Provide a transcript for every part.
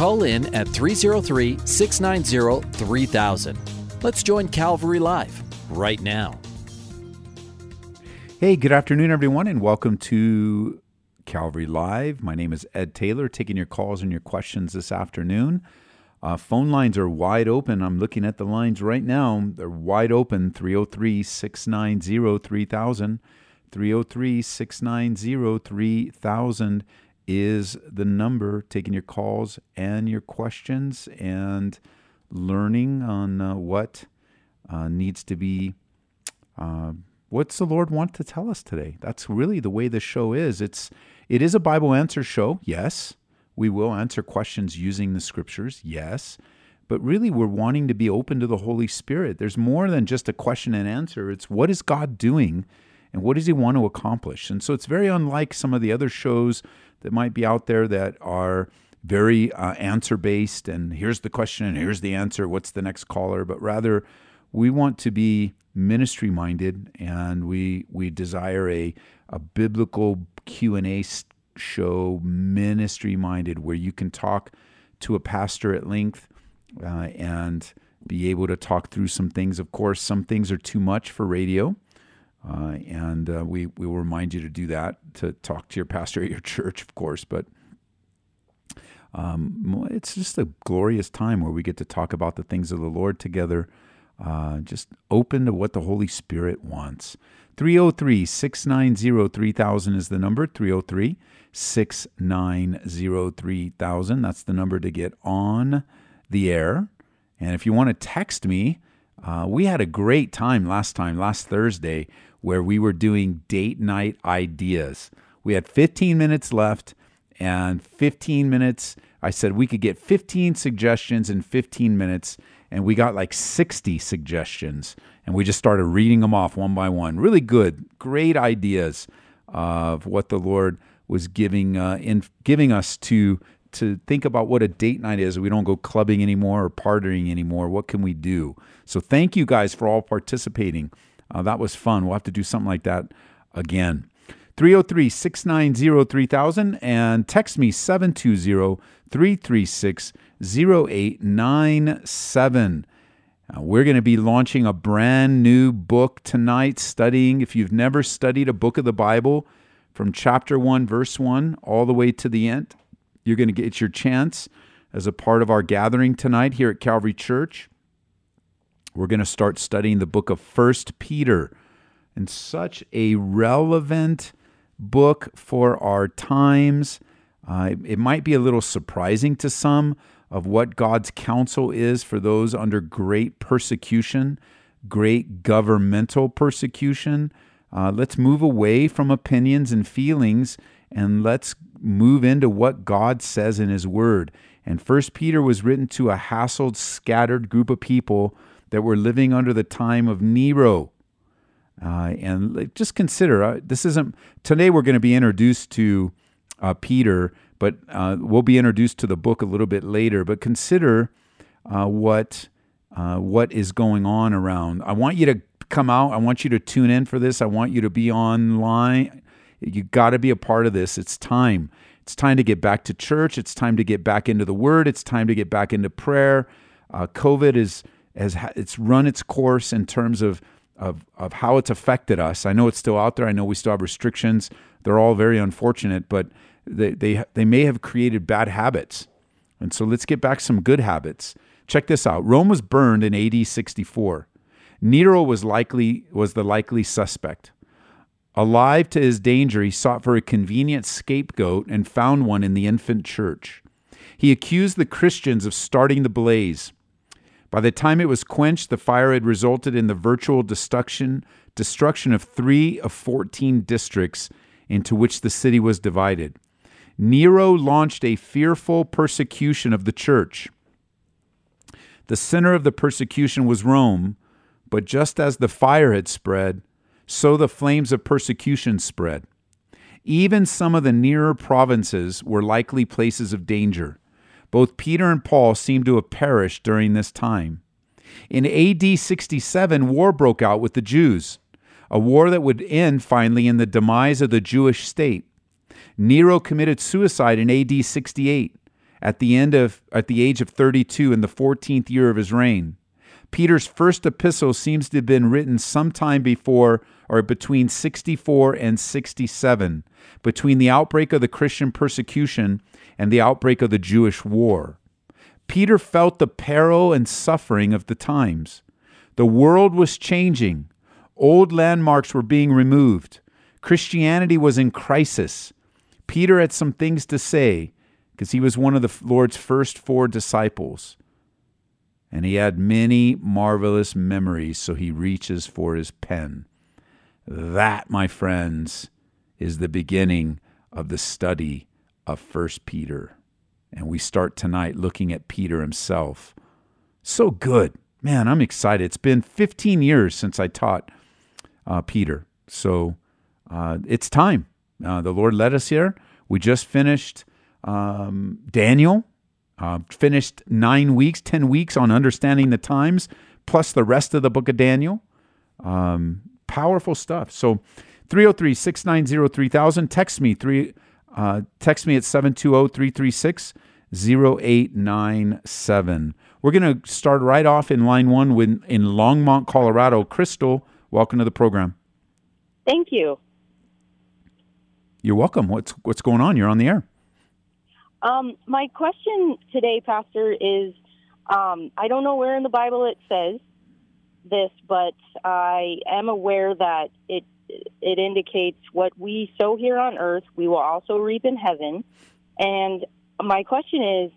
Call in at 303 690 3000. Let's join Calvary Live right now. Hey, good afternoon, everyone, and welcome to Calvary Live. My name is Ed Taylor, taking your calls and your questions this afternoon. Uh, phone lines are wide open. I'm looking at the lines right now. They're wide open 303 690 3000. 303 690 3000 is the number taking your calls and your questions and learning on uh, what uh, needs to be uh, what's the lord want to tell us today? That's really the way the show is. It's it is a bible answer show yes. We will answer questions using the scriptures yes. But really we're wanting to be open to the holy spirit. There's more than just a question and answer. It's what is god doing and what does he want to accomplish? And so it's very unlike some of the other shows that might be out there that are very uh, answer based and here's the question and here's the answer what's the next caller but rather we want to be ministry minded and we we desire a a biblical Q&A show ministry minded where you can talk to a pastor at length uh, and be able to talk through some things. Of course some things are too much for radio uh, and uh, we, we will remind you to do that, to talk to your pastor at your church, of course. But um, it's just a glorious time where we get to talk about the things of the Lord together, uh, just open to what the Holy Spirit wants. 303 690 3000 is the number. 303 690 3000. That's the number to get on the air. And if you want to text me, uh, we had a great time last time, last Thursday where we were doing date night ideas. We had 15 minutes left, and 15 minutes, I said we could get 15 suggestions in 15 minutes, and we got like 60 suggestions. And we just started reading them off one by one. Really good, great ideas of what the Lord was giving uh, in giving us to to think about what a date night is. We don't go clubbing anymore or partying anymore. What can we do? So thank you guys for all participating. Uh, that was fun. We'll have to do something like that again. 303 690 3000 and text me 720 336 0897. Uh, we're going to be launching a brand new book tonight, studying. If you've never studied a book of the Bible from chapter 1, verse 1, all the way to the end, you're going to get your chance as a part of our gathering tonight here at Calvary Church. We're going to start studying the book of First Peter, and such a relevant book for our times. Uh, it might be a little surprising to some of what God's counsel is for those under great persecution, great governmental persecution. Uh, let's move away from opinions and feelings and let's move into what God says in His Word. And First Peter was written to a hassled, scattered group of people that were living under the time of Nero. Uh, and just consider uh, this isn't today we're going to be introduced to uh, Peter, but uh, we'll be introduced to the book a little bit later. But consider uh, what uh, what is going on around. I want you to come out. I want you to tune in for this. I want you to be online. You got to be a part of this. It's time. It's time to get back to church. It's time to get back into the Word. It's time to get back into prayer. COVID is has it's run its course in terms of, of of how it's affected us. I know it's still out there. I know we still have restrictions. They're all very unfortunate, but they they they may have created bad habits. And so let's get back some good habits. Check this out. Rome was burned in AD 64. Nero was likely was the likely suspect. Alive to his danger, he sought for a convenient scapegoat and found one in the infant church. He accused the Christians of starting the blaze. By the time it was quenched, the fire had resulted in the virtual destruction, destruction of three of 14 districts into which the city was divided. Nero launched a fearful persecution of the church. The center of the persecution was Rome, but just as the fire had spread, so the flames of persecution spread. Even some of the nearer provinces were likely places of danger. Both Peter and Paul seem to have perished during this time. In AD 67, war broke out with the Jews, a war that would end finally in the demise of the Jewish state. Nero committed suicide in AD 68 at the end of at the age of 32 in the 14th year of his reign. Peter's first epistle seems to have been written sometime before or between 64 and 67, between the outbreak of the Christian persecution and the outbreak of the Jewish war. Peter felt the peril and suffering of the times. The world was changing. Old landmarks were being removed. Christianity was in crisis. Peter had some things to say because he was one of the Lord's first four disciples. And he had many marvelous memories, so he reaches for his pen. That, my friends, is the beginning of the study of First Peter. And we start tonight looking at Peter himself. So good. Man, I'm excited. It's been 15 years since I taught uh, Peter. So uh, it's time. Uh, the Lord led us here. We just finished um, Daniel, uh, finished nine weeks, 10 weeks on understanding the times, plus the rest of the book of Daniel. Um, powerful stuff. So 303 690 3000. Text me, three, uh, text me at 720 336 0897. We're going to start right off in line one with, in Longmont, Colorado. Crystal, welcome to the program. Thank you. You're welcome. What's what's going on? You're on the air. Um, my question today, Pastor, is um, I don't know where in the Bible it says this, but I am aware that it it indicates what we sow here on earth, we will also reap in heaven. And my question is,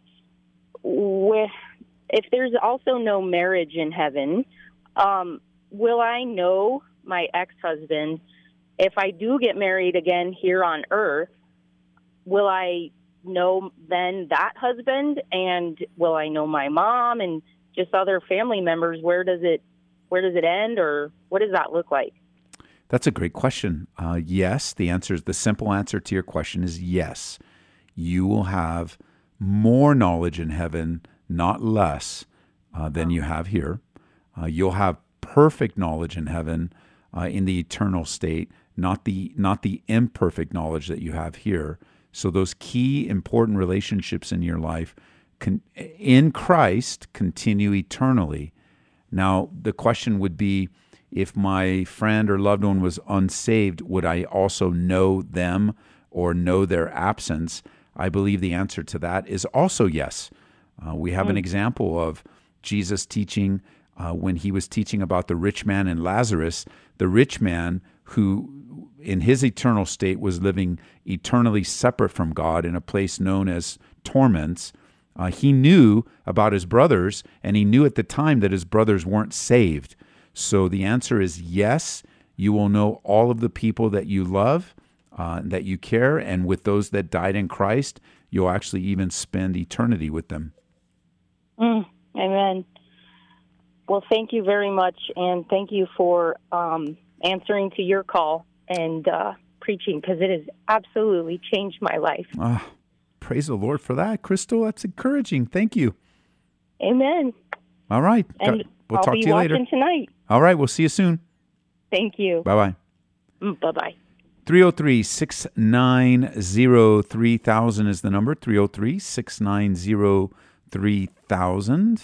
if there's also no marriage in heaven, um, will I know my ex-husband if I do get married again here on earth? Will I know then that husband, and will I know my mom and just other family members? Where does it where does it end, or what does that look like? That's a great question. Uh, yes, the answer is the simple answer to your question is yes. You will have more knowledge in heaven, not less, uh, than you have here. Uh, you'll have perfect knowledge in heaven uh, in the eternal state, not the not the imperfect knowledge that you have here. So those key important relationships in your life can, in Christ continue eternally. Now the question would be if my friend or loved one was unsaved, would I also know them or know their absence? I believe the answer to that is also yes. Uh, we have an hmm. example of Jesus teaching uh, when he was teaching about the rich man and Lazarus, the rich man who, in his eternal state, was living eternally separate from God in a place known as torments. Uh, he knew about his brothers, and he knew at the time that his brothers weren't saved. So the answer is yes. You will know all of the people that you love, uh, that you care, and with those that died in Christ, you'll actually even spend eternity with them. Mm, amen. Well, thank you very much, and thank you for um, answering to your call and uh, preaching because it has absolutely changed my life. Oh, praise the Lord for that, Crystal. That's encouraging. Thank you. Amen. All right. And we'll I'll talk to you later. tonight. All right. We'll see you soon. Thank you. Bye bye. Mm, bye bye. 303 690 3000 is the number. 303 690 3000.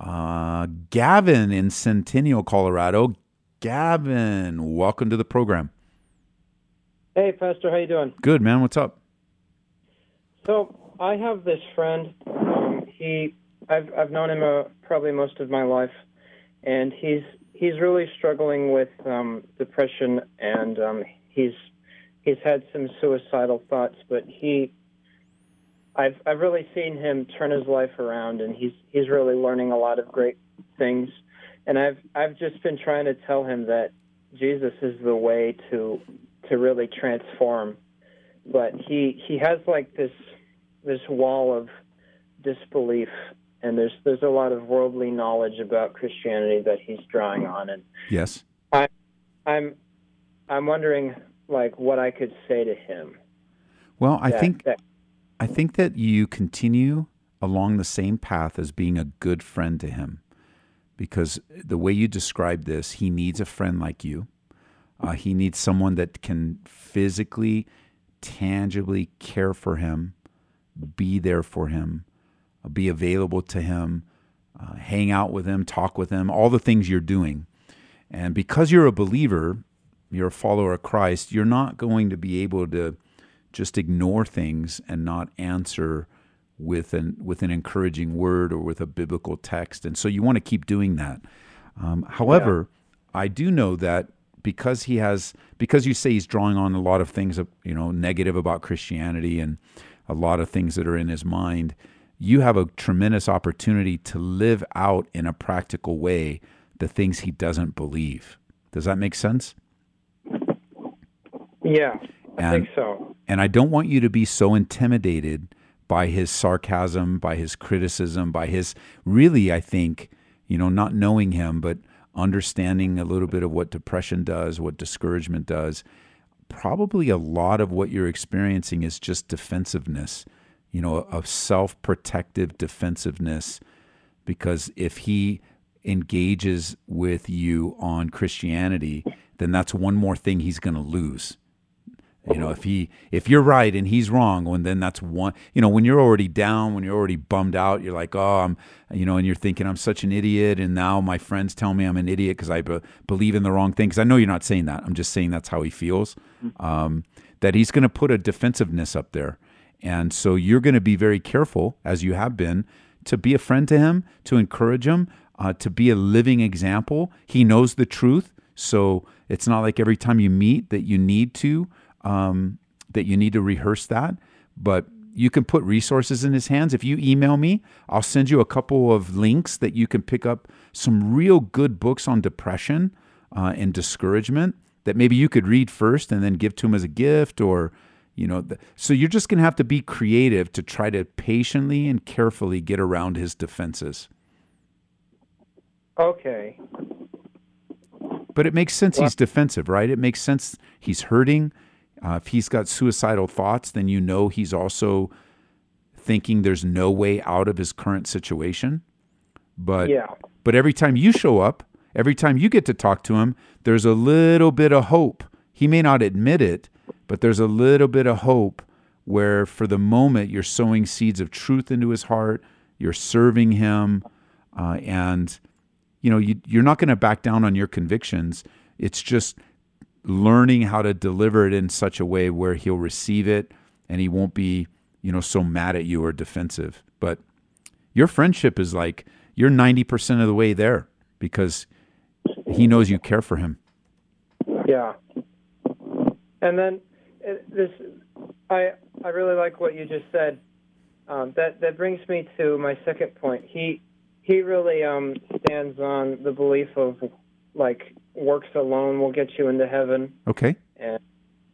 Uh, Gavin in Centennial, Colorado. Gavin, welcome to the program. Hey, Pastor, how you doing? Good, man. What's up? So I have this friend. Um, he I've I've known him uh, probably most of my life, and he's he's really struggling with um, depression, and um, he's he's had some suicidal thoughts. But he, I've I've really seen him turn his life around, and he's he's really learning a lot of great things. And I've I've just been trying to tell him that Jesus is the way to to really transform but he he has like this this wall of disbelief and there's there's a lot of worldly knowledge about Christianity that he's drawing on and Yes. I I'm I'm wondering like what I could say to him. Well, I that- think that- I think that you continue along the same path as being a good friend to him because the way you describe this, he needs a friend like you. Uh, he needs someone that can physically, tangibly care for him, be there for him, uh, be available to him, uh, hang out with him, talk with him, all the things you're doing. And because you're a believer, you're a follower of Christ, you're not going to be able to just ignore things and not answer with an with an encouraging word or with a biblical text. And so you want to keep doing that. Um, however, I do know that because he has because you say he's drawing on a lot of things you know negative about Christianity and a lot of things that are in his mind, you have a tremendous opportunity to live out in a practical way the things he doesn't believe. Does that make sense? yeah, I And- think so. And I don't want you to be so intimidated by his sarcasm, by his criticism, by his really, I think, you know, not knowing him, but understanding a little bit of what depression does, what discouragement does. Probably a lot of what you're experiencing is just defensiveness, you know, of self protective defensiveness. Because if he engages with you on Christianity, then that's one more thing he's going to lose you know if he if you're right and he's wrong well then that's one you know when you're already down when you're already bummed out you're like oh i'm you know and you're thinking i'm such an idiot and now my friends tell me i'm an idiot because i be- believe in the wrong thing. Because i know you're not saying that. I'm just saying that's how he feels. Um, that he's going to put a defensiveness up there. And so you're going to be very careful as you have been to be a friend to him to encourage him uh, to be a living example. He knows the truth. So it's not like every time you meet that you need to um, that you need to rehearse that, but you can put resources in his hands. If you email me, I'll send you a couple of links that you can pick up some real good books on depression uh, and discouragement that maybe you could read first and then give to him as a gift or you know th- so you're just going to have to be creative to try to patiently and carefully get around his defenses Okay. But it makes sense he's defensive, right? It makes sense he's hurting. Uh, if he's got suicidal thoughts, then you know he's also thinking there's no way out of his current situation. But Yeah. but every time you show up, every time you get to talk to him, there's a little bit of hope. He may not admit it, but there's a little bit of hope where for the moment you're sowing seeds of truth into his heart, you're serving him, uh, and you know you, you're not going to back down on your convictions. It's just learning how to deliver it in such a way where he'll receive it and he won't be you know so mad at you or defensive. But your friendship is like you're 90% of the way there because he knows you care for him. Yeah. And then uh, this, I I really like what you just said. Um, that that brings me to my second point. He he really um, stands on the belief of like works alone will get you into heaven, Okay? and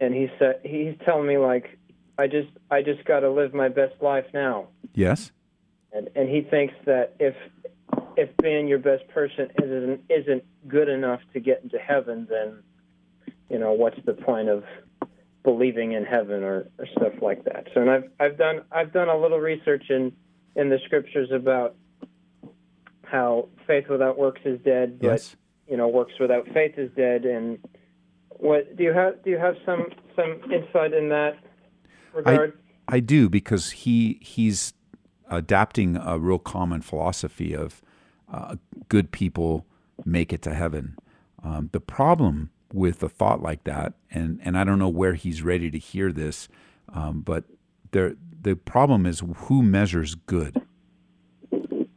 and he said he's telling me like I just I just got to live my best life now, Yes? and and he thinks that if if being your best person isn't isn't good enough to get into heaven, then you know what's the point of believing in heaven or, or stuff like that. So and I've I've done I've done a little research in in the scriptures about how faith without works is dead, but Yes. You know works without faith is dead. And what do you have do you have some some insight in that regard? I do because he he's adapting a real common philosophy of uh, good people make it to heaven. Um, the problem with a thought like that, and and I don't know where he's ready to hear this, um, but there the problem is who measures good.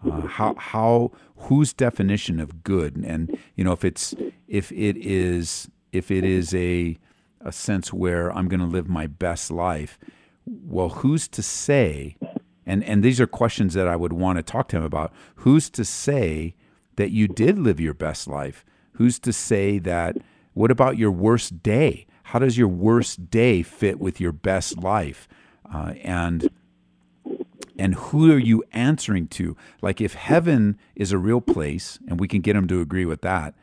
Uh, how how whose definition of good? And you know if it's if it is if it is a a sense where I'm going to live my best life well who's to say and and these are questions that I would want to talk to him about who's to say that you did live your best life? Who's to say that what about your worst day? How does your worst day fit with your best life? Uh, and and who are you answering to? Like if heaven is a real place, and we can get them to agree with that,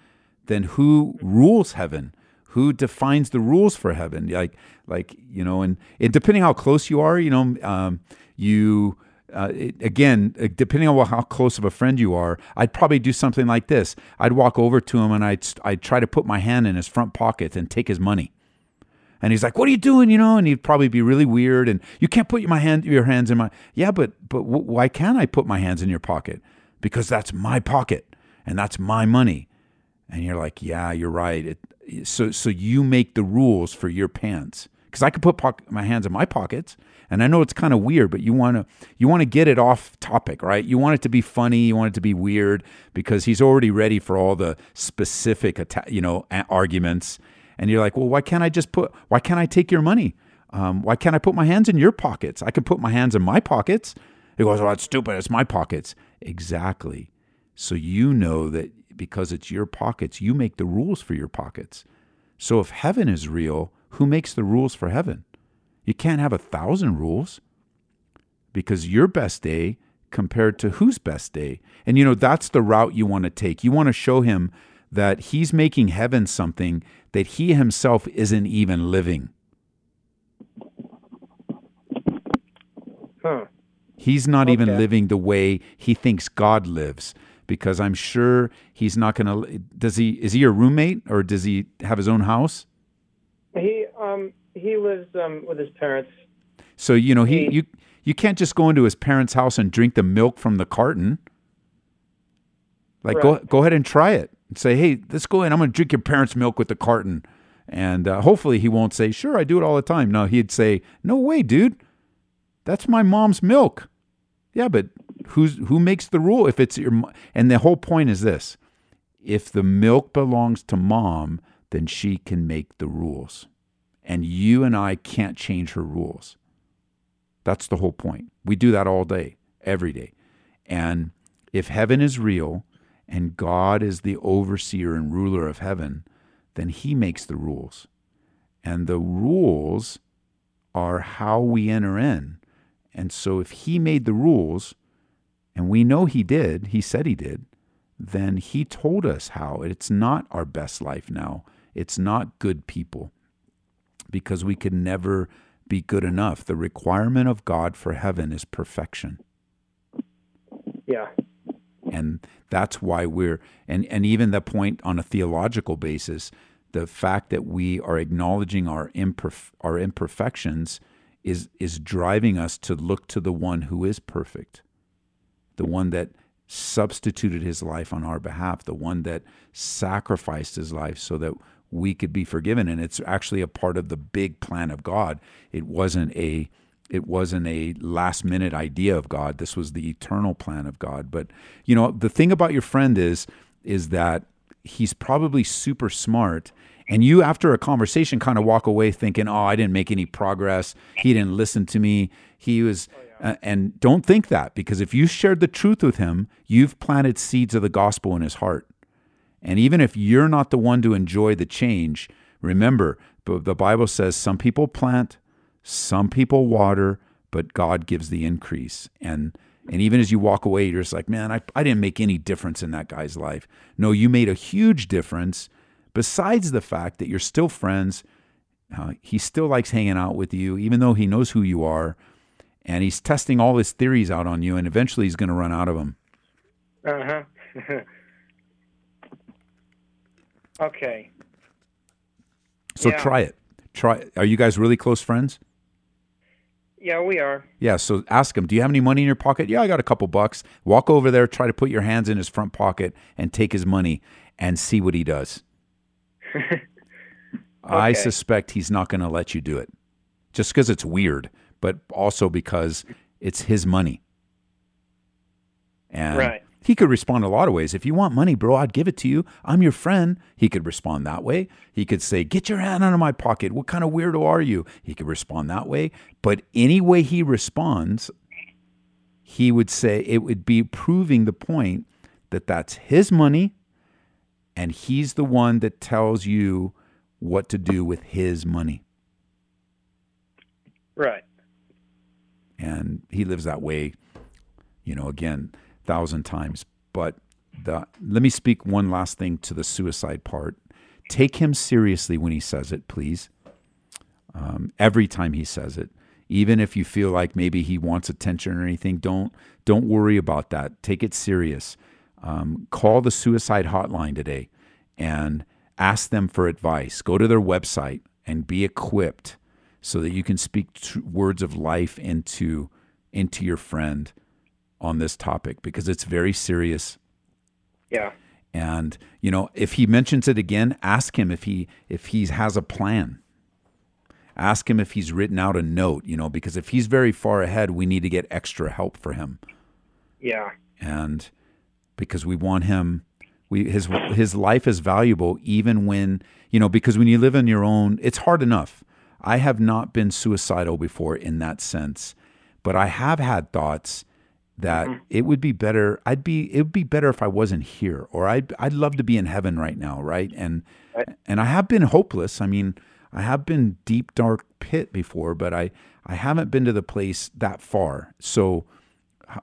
then who rules heaven? Who defines the rules for heaven? Like like you know, and, and depending how close you are, you know, um, you. Uh, it, again, uh, depending on how close of a friend you are, I'd probably do something like this. I'd walk over to him and I'd I'd try to put my hand in his front pocket and take his money. And he's like, "What are you doing?" You know, and he'd probably be really weird. And you can't put my hand, your hands in my. Yeah, but but w- why can't I put my hands in your pocket? Because that's my pocket and that's my money. And you're like, "Yeah, you're right." It, so so you make the rules for your pants because I could put po- my hands in my pockets. And I know it's kind of weird, but you want to you want to get it off topic, right? You want it to be funny, you want it to be weird because he's already ready for all the specific, you know, arguments and you're like, well, why can't I just put, why can't I take your money? Um, why can't I put my hands in your pockets? I can put my hands in my pockets. He goes, well, that's stupid. It's my pockets. Exactly. So you know that because it's your pockets, you make the rules for your pockets. So if heaven is real, who makes the rules for heaven? You can't have a thousand rules because your best day compared to whose best day. And you know, that's the route you want to take. You want to show him that he's making heaven something that he himself isn't even living. Huh. He's not even living the way he thinks God lives because I'm sure he's not going to does he is he your roommate or does he have his own house? He um he lives um with his parents. So you know he He- you you can't just go into his parents' house and drink the milk from the carton. Like go go ahead and try it. Say, hey, let's go in. I'm going to drink your parents' milk with the carton, and uh, hopefully he won't say, sure, I do it all the time. No, he'd say, no way, dude. That's my mom's milk. Yeah, but who's who makes the rule? If it's your mo- and the whole point is this: if the milk belongs to mom, then she can make the rules, and you and I can't change her rules. That's the whole point. We do that all day, every day. And if heaven is real and God is the overseer and ruler of heaven, then he makes the rules. And the rules are how we enter in. And so if he made the rules, and we know he did, he said he did, then he told us how. It's not our best life now. It's not good people because we can never be good enough. The requirement of God for heaven is perfection. Yeah. And that's why we're, and, and even the point on a theological basis, the fact that we are acknowledging our, imperf- our imperfections is, is driving us to look to the one who is perfect, the one that substituted his life on our behalf, the one that sacrificed his life so that we could be forgiven. And it's actually a part of the big plan of God. It wasn't a it wasn't a last minute idea of God. This was the eternal plan of God. But you know, the thing about your friend is is that he's probably super smart and you after a conversation kind of walk away thinking, "Oh, I didn't make any progress. He didn't listen to me. He was uh, and don't think that because if you shared the truth with him, you've planted seeds of the gospel in his heart. And even if you're not the one to enjoy the change, remember, the Bible says some people plant, some people water, but God gives the increase. And and even as you walk away, you're just like, man, I, I didn't make any difference in that guy's life. No, you made a huge difference. Besides the fact that you're still friends, uh, he still likes hanging out with you, even though he knows who you are, and he's testing all his theories out on you, and eventually he's going to run out of them. Uh huh. okay. So Yeah. try it. Try. Are you guys really close friends? Yeah, we are. Yeah, so ask him, do you have any money in your pocket? Yeah, I got a couple bucks. Walk over there, try to put your hands in his front pocket and take his money and see what he does. I suspect he's not going to let you do it just because it's weird, but also because it's his money. And Right. He could respond a lot of ways. If you want money, bro, I'd give it to you. I'm your friend. He could respond that way. He could say, Get your hand out of my pocket. What kind of weirdo are you? He could respond that way. But any way he responds, he would say it would be proving the point that that's his money and he's the one that tells you what to do with his money. Right. And he lives that way, you know, again, thousand times. But the let me speak one last thing to the suicide part. Take him seriously when he says it, please. Um, every time he says it, even if you feel like maybe he wants attention or anything, don't don't worry about that. Take it serious. Um, call the suicide hotline today and ask them for advice. Go to their website and be equipped so that you can speak words of life into into your friend on this topic because it's very serious. Yeah. And you know, if he mentions it again, ask him if he if he has a plan. Ask him if he's written out a note, you know, because if he's very far ahead, we need to get extra help for him. Yeah. And because we want him we his his life is valuable even when, you know, because when you live in your own, it's hard enough. I have not been suicidal before in that sense, but I have had thoughts that mm-hmm. it would be better I'd be it would be better if I wasn't here or I'd I'd love to be in heaven right now, right? And right. and I have been hopeless. I mean, I have been deep dark pit before, but I I haven't been to the place that far. So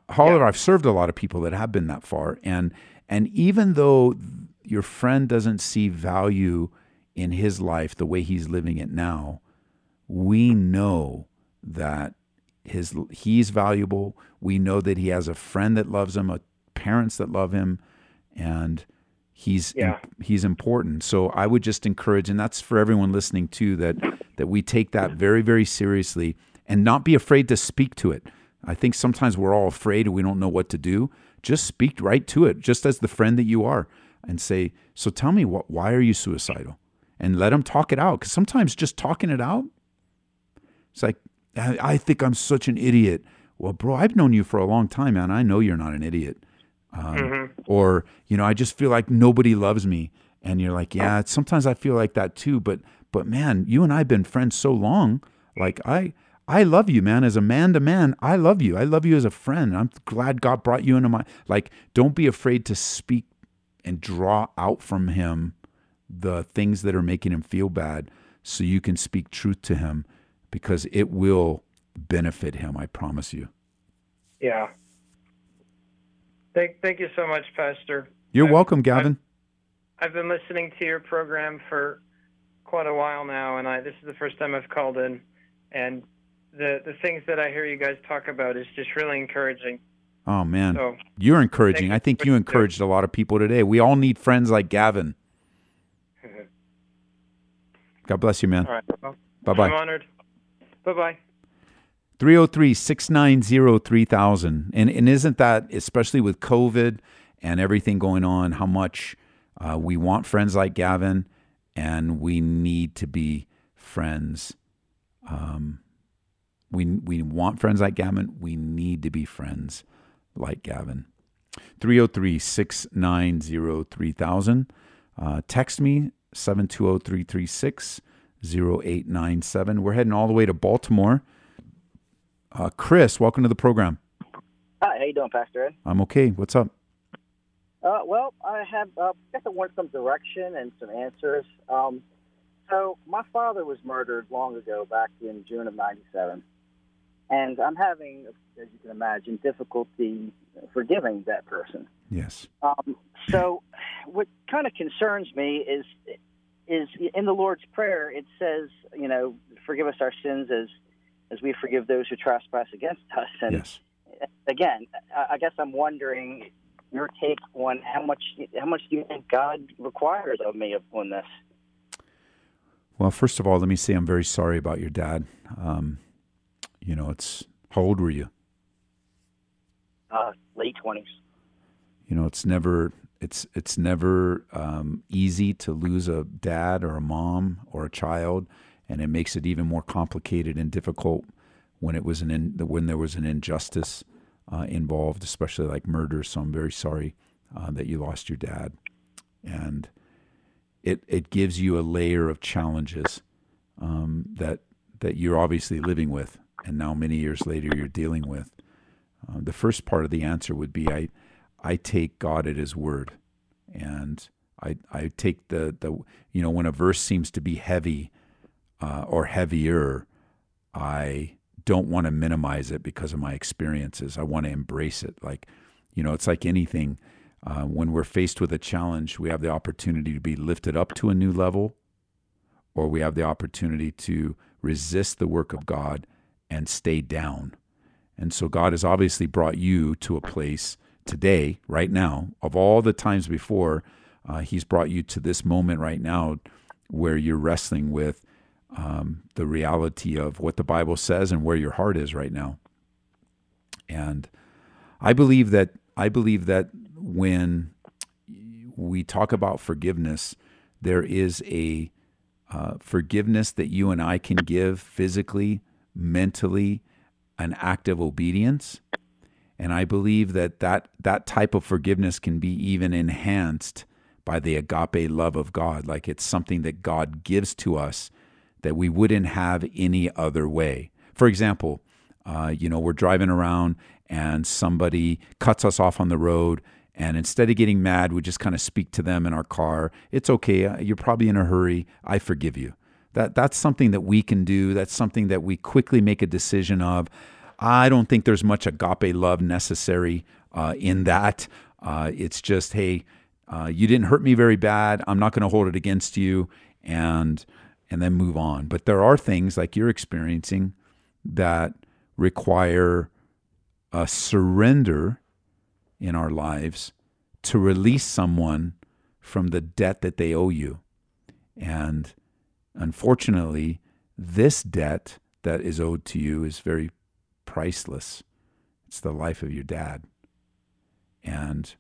however, yeah. I've served a lot of people that have been that far and and even though your friend doesn't see value in his life the way he's living it now, we know that his he's valuable. We know that he has a friend that loves him, a parents that love him, and he's yeah. he's important. So I would just encourage, and that's for everyone listening too, that that we take that very very seriously and not be afraid to speak to it. I think sometimes we're all afraid and we don't know what to do. Just speak right to it, just as the friend that you are, and say, "So tell me, what? Why are you suicidal?" And let them talk it out. Because sometimes just talking it out, it's like I think I'm such an idiot. Well, bro, I've known you for a long time, man. I know you're not an idiot. Um, mm-hmm. Or, you know, I just feel like nobody loves me. And you're like, yeah, sometimes I feel like that too. But, but man, you and I have been friends so long. Like, I, I love you, man. As a man to man, I love you. I love you as a friend. I'm glad God brought you into my, like, don't be afraid to speak and draw out from him the things that are making him feel bad so you can speak truth to him because it will benefit him, I promise you. Yeah. Thank, thank you so much, Pastor. You're I've, welcome, Gavin. I've, I've, been listening to your program for quite a while now, and I, this is the first time I've called in. And the, the things that I hear you guys talk about is just really encouraging. Oh, man. So, You're encouraging. I think you encouraged a lot of people today. We all need friends like Gavin. God bless you, man. All right. Well, bye bye. I'm honored. Bye bye. 303 690 3000. And isn't that, especially with COVID and everything going on, how much uh, we want friends like Gavin and we need to be friends. Um, we, we want friends like Gavin. We need to be friends like Gavin. 303 690 3000. Uh, text me 720 336 0897. We're heading all the way to Baltimore. Uh, Chris, welcome to the program. Hi, how you doing, Pastor Ed? I'm okay. What's up? Uh, well, I have, uh, I guess I want some direction and some answers. Um, so my father was murdered long ago, back in June of '97, and I'm having, as you can imagine, difficulty forgiving that person. Yes. Um, so, what kind of concerns me is is in the Lord's Prayer. It says, you know, forgive us our sins as as we forgive those who trespass against us. And yes. again, I guess I'm wondering your take on how much how much do you think God requires of me on this? Well, first of all, let me say I'm very sorry about your dad. Um, you know, it's how old were you? Uh, late twenties. You know, it's never it's it's never um, easy to lose a dad or a mom or a child, and it makes it even more complicated and difficult when it was an in, when there was an injustice uh, involved, especially like murder. So I'm very sorry uh, that you lost your dad, and it it gives you a layer of challenges um, that that you're obviously living with, and now many years later you're dealing with. Uh, the first part of the answer would be I I take God at His word, and I, I take the, the, you know, when a verse seems to be heavy uh, or heavier, I don't want to minimize it because of my experiences. I want to embrace it. Like, you know, it's like anything. Uh, when we're faced with a challenge, we have the opportunity to be lifted up to a new level, or we have the opportunity to resist the work of God and stay down. And so God has obviously brought you to a place today, right now, of all the times before, uh, He's brought you to this moment right now where you're wrestling with um, the reality of what the Bible says and where your heart is right now. And I believe that I believe that when we talk about forgiveness, there is a uh, forgiveness that you and I can give physically, mentally, an act of obedience. And I believe that, that that type of forgiveness can be even enhanced by the agape love of God. Like it's something that God gives to us that we wouldn't have any other way. For example, uh, you know, we're driving around and somebody cuts us off on the road. And instead of getting mad, we just kind of speak to them in our car. It's okay. Uh, you're probably in a hurry. I forgive you. That, that's something that we can do. That's something that we quickly make a decision of. I don't think there's much agape love necessary uh, in that. Uh, it's just, hey, uh, you didn't hurt me very bad. I'm not going to hold it against you, and and then move on. But there are things like you're experiencing that require a surrender in our lives to release someone from the debt that they owe you. And unfortunately, this debt that is owed to you is very priceless. It's the life of your dad. And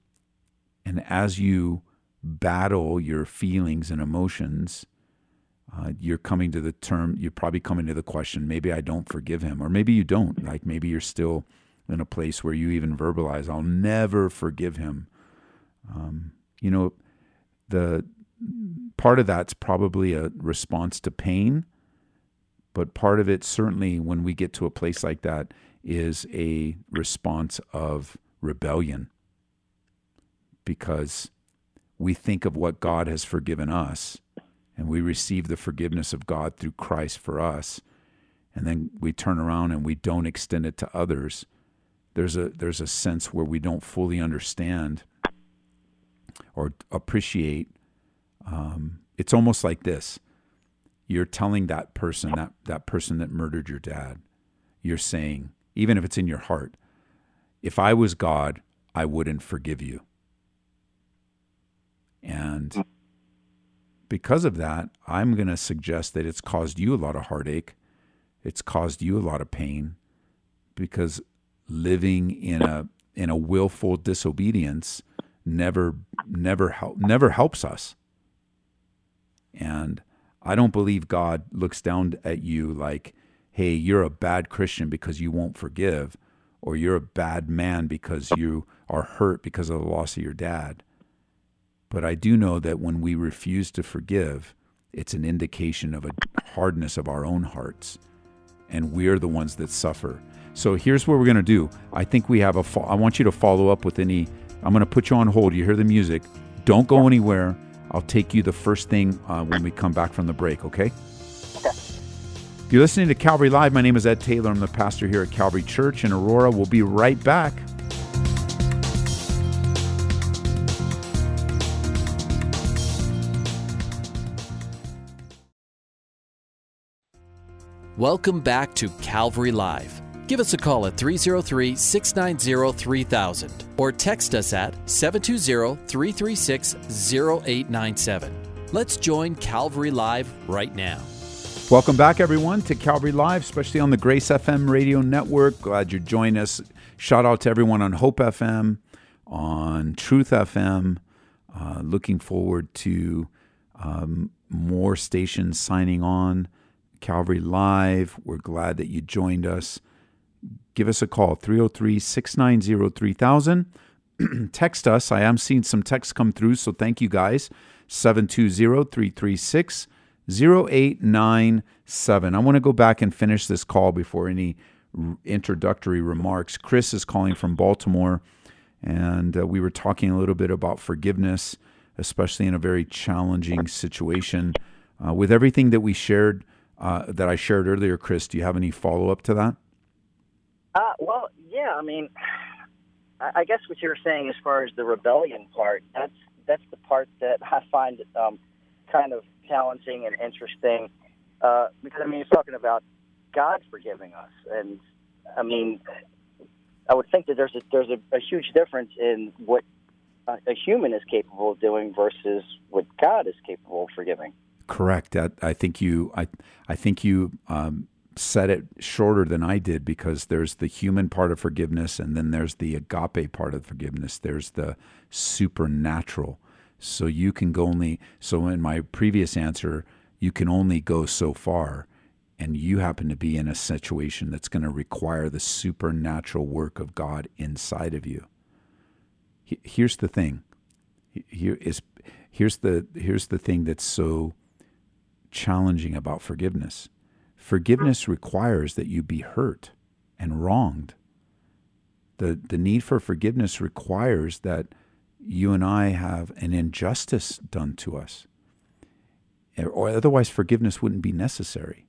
and as you battle your feelings and emotions, uh, you're coming to the term, you're probably coming to the question, maybe I don't forgive him, or maybe you don't. Like maybe you're still in a place where you even verbalize, I'll never forgive him. Um, you know, the part of that's probably a response to pain, but part of it, certainly, when we get to a place like that, is a response of rebellion because we think of what God has forgiven us and we receive the forgiveness of God through Christ for us, and then we turn around and we don't extend it to others, there's a there's a sense where we don't fully understand or appreciate. Um, it's almost like this: you're telling that person that that person that murdered your dad, you're saying, even if it's in your heart, if I was God, I wouldn't forgive you. And because of that, I'm going to suggest that it's caused you a lot of heartache. It's caused you a lot of pain because living in a in a willful disobedience never never help never helps us. And I don't believe God looks down at you like, "Hey, you're a bad Christian because you won't forgive." Or you're a bad man because you are hurt because of the loss of your dad. But I do know that when we refuse to forgive, it's an indication of a hardness of our own hearts. And we're the ones that suffer. So here's what we're going to do. I think we have a. Fo- I want you to follow up with any. I'm going to put you on hold. You hear the music. Don't go anywhere. I'll take you the first thing uh, when we come back from the break, okay? Okay. If you're listening to Calvary Live, my name is Ed Taylor. I'm the pastor here at Calvary Church in Aurora. We'll be right back. Welcome back to Calvary Live. Give us a call at 303 690 3000 or text us at 720 336 0897. Let's join Calvary Live right now. Welcome back, everyone, to Calvary Live, especially on the Grace FM radio network. Glad you're joining us. Shout out to everyone on Hope FM, on Truth FM. Uh, looking forward to um, more stations signing on. Calvary Live. We're glad that you joined us. Give us a call, 303 690 3000. Text us. I am seeing some texts come through, so thank you guys. 720 336 0897. I want to go back and finish this call before any introductory remarks. Chris is calling from Baltimore, and uh, we were talking a little bit about forgiveness, especially in a very challenging situation. Uh, with everything that we shared, uh, that I shared earlier, Chris, do you have any follow up to that? Uh, well, yeah. I mean, I, guess what you're saying as far as the rebellion part, that's that's the part that I find um, kind of challenging and interesting uh, because I mean, he's talking about God forgiving us, and I mean, I would think that there's a there's a, a huge difference in what a, a human is capable of doing versus what God is capable of forgiving. Correct. I, I think you I I think you um, said it shorter than I did because there's the human part of forgiveness and then there's the agape part of forgiveness. There's the supernatural. So you can go only so in my previous answer, you can only go so far and you happen to be in a situation that's going to require the supernatural work of God inside of you. Here's the thing. Here is here's the here's the thing that's so challenging about forgiveness. Forgiveness requires that you be hurt and wronged. The the need for forgiveness requires that you and I have an injustice done to us. Or otherwise forgiveness wouldn't be necessary.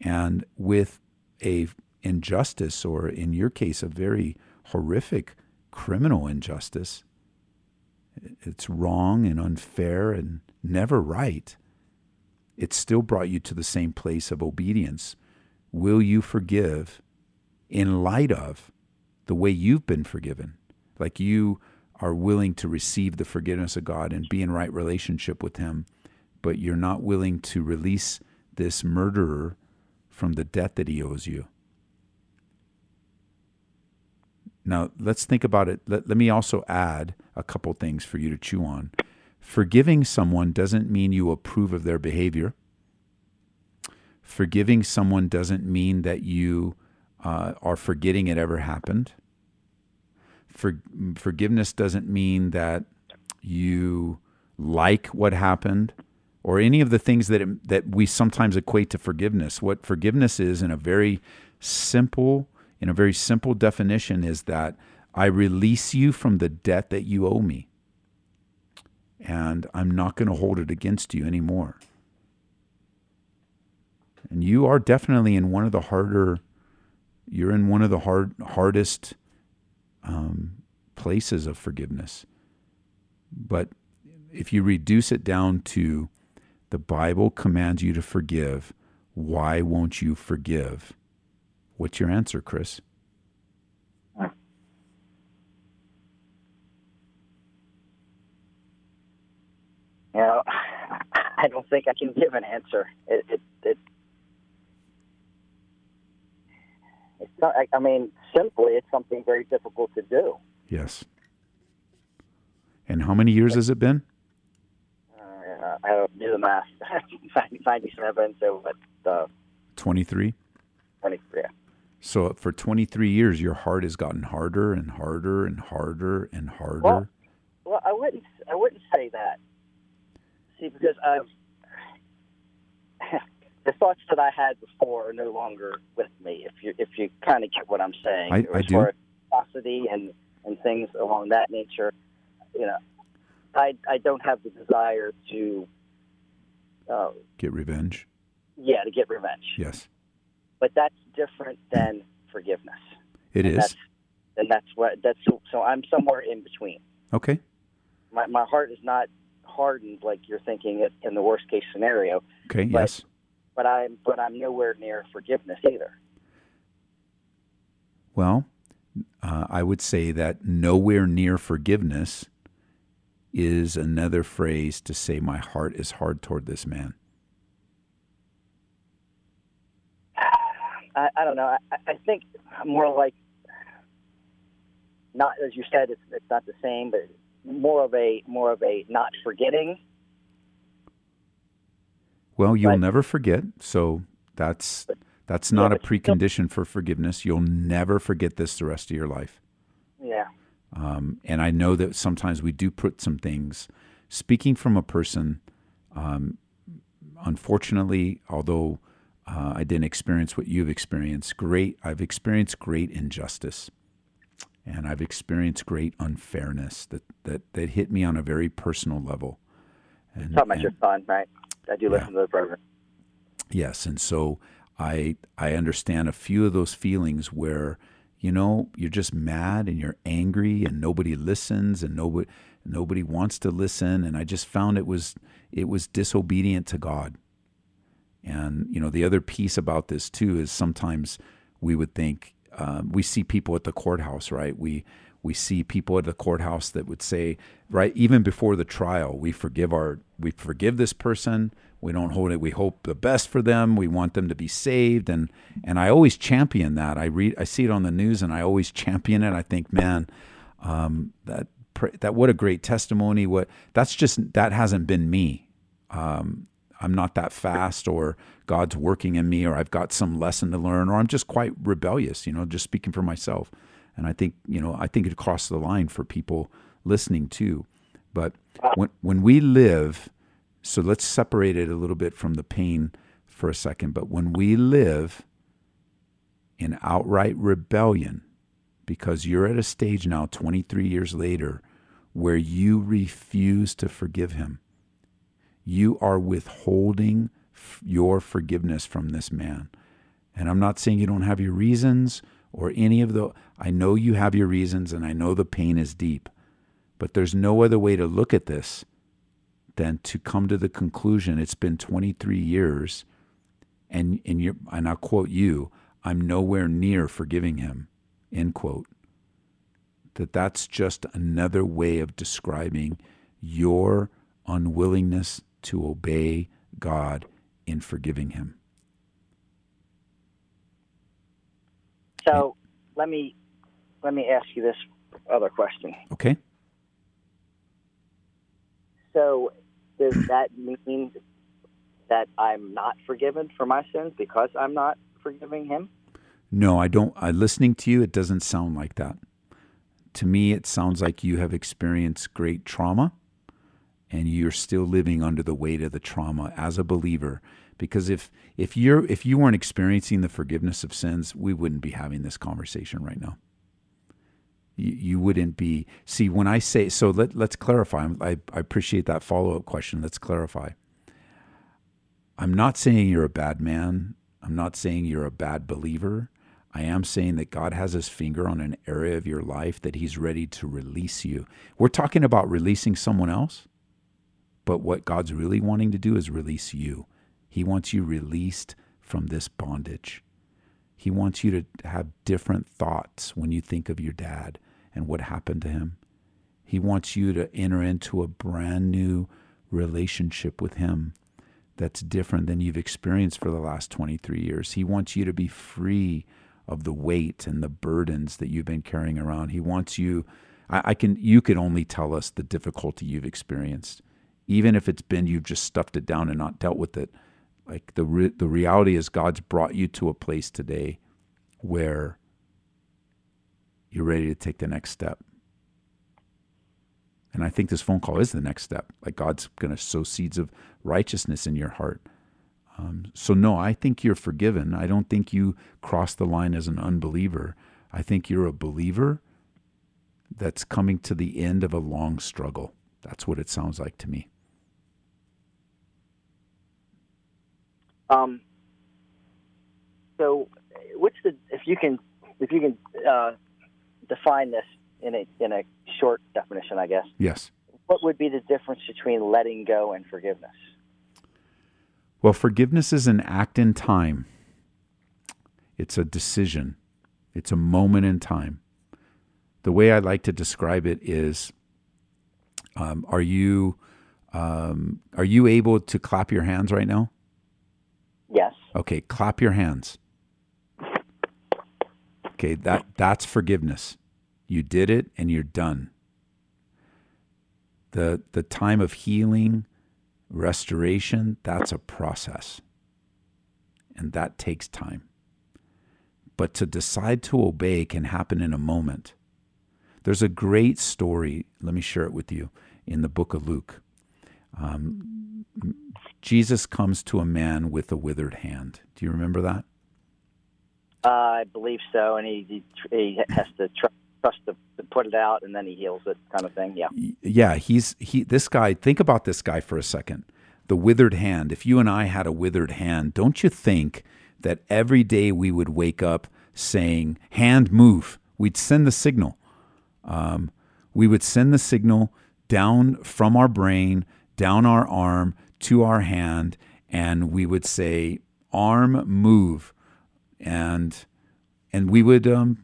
And with a injustice, or in your case, a very horrific criminal injustice, it's wrong and unfair and never right. It still brought you to the same place of obedience. Will you forgive in light of the way you've been forgiven? Like you are willing to receive the forgiveness of God and be in right relationship with Him, but you're not willing to release this murderer from the debt that he owes you. Now, let's think about it. Let, let me also add a couple things for you to chew on. Forgiving someone doesn't mean you approve of their behavior. Forgiving someone doesn't mean that you uh, are forgetting it ever happened. For, forgiveness doesn't mean that you like what happened or any of the things that that we sometimes equate to forgiveness. What forgiveness is, in a very simple, in a very simple definition, is that I release you from the debt that you owe me, and I'm not going to hold it against you anymore. And you are definitely in one of the harder, you're in one of the hard hardest um, places of forgiveness. But if you reduce it down to the Bible commands you to forgive. Why won't you forgive? What's your answer, Chris? You know, I don't think I can give an answer. It, it, it it's not, I, mean, simply, it's something very difficult to do. Yes. And how many years has it been? uh, I don't do the math. 97, so what? Uh, 23? 23, yeah. So for 23 years, your heart has gotten harder and harder and harder and harder. Well, well I wouldn't. I wouldn't say that. See, because I've the thoughts that I had before are no longer with me. If you if you kind of get what I'm saying, I, I as do. far as velocity and and things along that nature, you know, I I don't have the desire to uh, get revenge. Yeah, to get revenge. Yes, but that's different than forgiveness. It and is. That's, and that's what that's so I'm somewhere in between. Okay. My my heart is not hardened like you're thinking it in the worst case scenario. Okay. But, yes. But I'm but I'm nowhere near forgiveness either. Well, uh, I would say that nowhere near forgiveness is another phrase to say, My heart is hard toward this man? I, I don't know. I, I think more like, not as you said, it's, it's not the same, but more of a more of a not forgetting. Well, you'll never forget, so that's that's not yeah, a precondition for forgiveness. You'll never forget this the rest of your life. Yeah. Um, and I know that sometimes we do put some things, speaking from a person, um, unfortunately, although uh, I didn't experience what you've experienced, great, I've experienced great injustice. And I've experienced great unfairness that that that hit me on a very personal level. And, talking about and, your son, right? I do listen to the program. Yes, and so I I understand a few of those feelings where you know you're just mad and you're angry and nobody listens and nobody nobody wants to listen and I just found it was it was disobedient to God. And you know the other piece about this too is sometimes we would think um, we see people at the courthouse, right? We we see people at the courthouse that would say, right, even before the trial, we forgive our we forgive this person. We don't hold it. We hope the best for them. We want them to be saved, and and I always champion that. I read, I see it on the news, and I always champion it. I think, man, um, that that what a great testimony. What that's just that hasn't been me. Um, I'm not that fast, or God's working in me, or I've got some lesson to learn, or I'm just quite rebellious. You know, just speaking for myself. And I think you know, I think it crosses the line for people listening too. But when when we live, so let's separate it a little bit from the pain for a second. But when we live in outright rebellion, because you're at a stage now, 23 years later, where you refuse to forgive him you are withholding f- your forgiveness from this man. And I'm not saying you don't have your reasons or any of the, I know you have your reasons and I know the pain is deep, but there's no other way to look at this than to come to the conclusion it's been 23 years and, and, you and I'll quote you, I'm nowhere near forgiving him, end quote. That that's just another way of describing your unwillingness to obey God in forgiving him. So let me let me ask you this other question. Okay. So does that mean that I'm not forgiven for my sins because I'm not forgiving him? No, I don't. I listening to you, it doesn't sound like that. To me, it sounds like you have experienced great trauma and you're still living under the weight of the trauma as a believer because if if you're if you weren't experiencing the forgiveness of sins we wouldn't be having this conversation right now you, you wouldn't be see when i say so let, let's clarify I, I appreciate that follow-up question let's clarify i'm not saying you're a bad man i'm not saying you're a bad believer I am saying that God has his finger on an area of your life that he's ready to release you. We're talking about releasing someone else. But what God's really wanting to do is release you. He wants you released from this bondage. He wants you to have different thoughts when you think of your dad and what happened to him. He wants you to enter into a brand new relationship with him that's different than you've experienced for the last 23 years. He wants you to be free of the weight and the burdens that you've been carrying around. He wants you I, I can you can only tell us the difficulty you've experienced even if it's been you've just stuffed it down and not dealt with it like the re- the reality is God's brought you to a place today where you're ready to take the next step. And I think this phone call is the next step. Like God's going to sow seeds of righteousness in your heart. Um, so, no, I think you're forgiven. I don't think you cross the line as an unbeliever. I think you're a believer that's coming to the end of a long struggle. That's what it sounds like to me. Um, so, what's the if you can if you can uh, define this in a in a short definition, I guess. Yes. What would be the difference between letting go and forgiveness? Well, forgiveness is an act in time. It's a decision. It's a moment in time. The way I like to describe it is um, are you um, are you able to clap your hands right now? Okay, clap your hands. Okay, that that's forgiveness. You did it and you're done. The the time of healing, restoration, that's a process. And that takes time. But to decide to obey can happen in a moment. There's a great story, let me share it with you, in the book of Luke. Um, Jesus comes to a man with a withered hand. Do you remember that? Uh, I believe so, and he, he, he has to try, trust to, to put it out, and then he heals it, kind of thing. Yeah. Yeah, he's he. This guy. Think about this guy for a second. The withered hand. If you and I had a withered hand, don't you think that every day we would wake up saying, "Hand, move." We'd send the signal. Um, we would send the signal down from our brain, down our arm to our hand, and we would say, "Arm, move," and and we would um,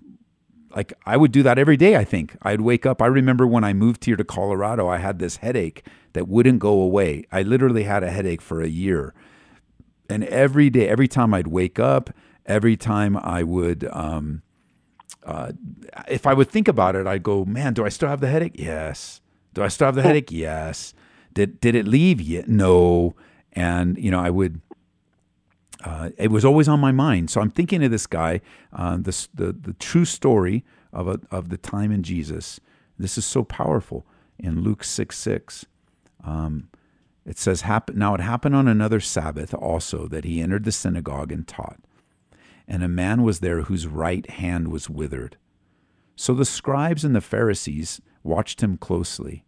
like I would do that every day. I think I'd wake up. I remember when I moved here to Colorado, I had this headache that wouldn't go away. I literally had a headache for a year, and every day, every time I'd wake up, every time I would, um, uh, if I would think about it, I'd go, "Man, do I still have the headache? Yes. Do I still have the headache? Yes. Did did it leave yet? No." And you know, I would uh, it was always on my mind. So I'm thinking of this guy, uh, this, the, the true story of, a, of the time in Jesus. This is so powerful in Luke 6 6. Um, it says, Now it happened on another Sabbath also that he entered the synagogue and taught. And a man was there whose right hand was withered. So the scribes and the Pharisees watched him closely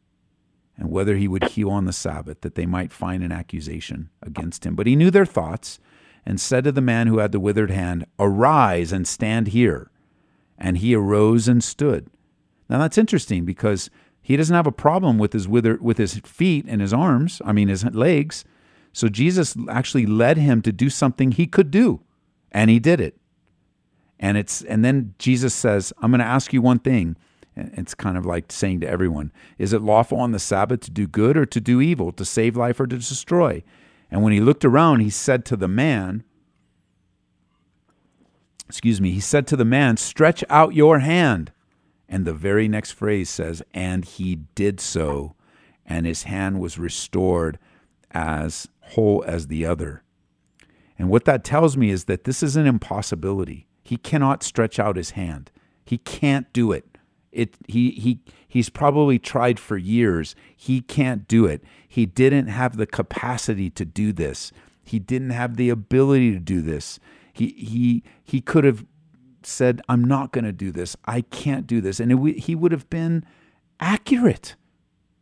and whether he would heal on the Sabbath, that they might find an accusation against him. But he knew their thoughts and said to the man who had the withered hand, Arise and stand here. And he arose and stood. Now that's interesting because he doesn't have a problem with his wither, with his feet and his arms, I mean his legs. So Jesus actually led him to do something he could do, and he did it. And it's and then Jesus says, "I'm going to ask you one thing." It's kind of like saying to everyone, "Is it lawful on the Sabbath to do good or to do evil, to save life or to destroy?" And when he looked around, he said to the man, excuse me, he said to the man, Stretch out your hand. And the very next phrase says, And he did so, and his hand was restored as whole as the other. And what that tells me is that this is an impossibility. He cannot stretch out his hand. He can't do it. It he he he's probably tried for years. He can't do it. He didn't have the capacity to do this. He didn't have the ability to do this. He he he could have said, "I'm not going to do this. I can't do this," and it, he would have been accurate.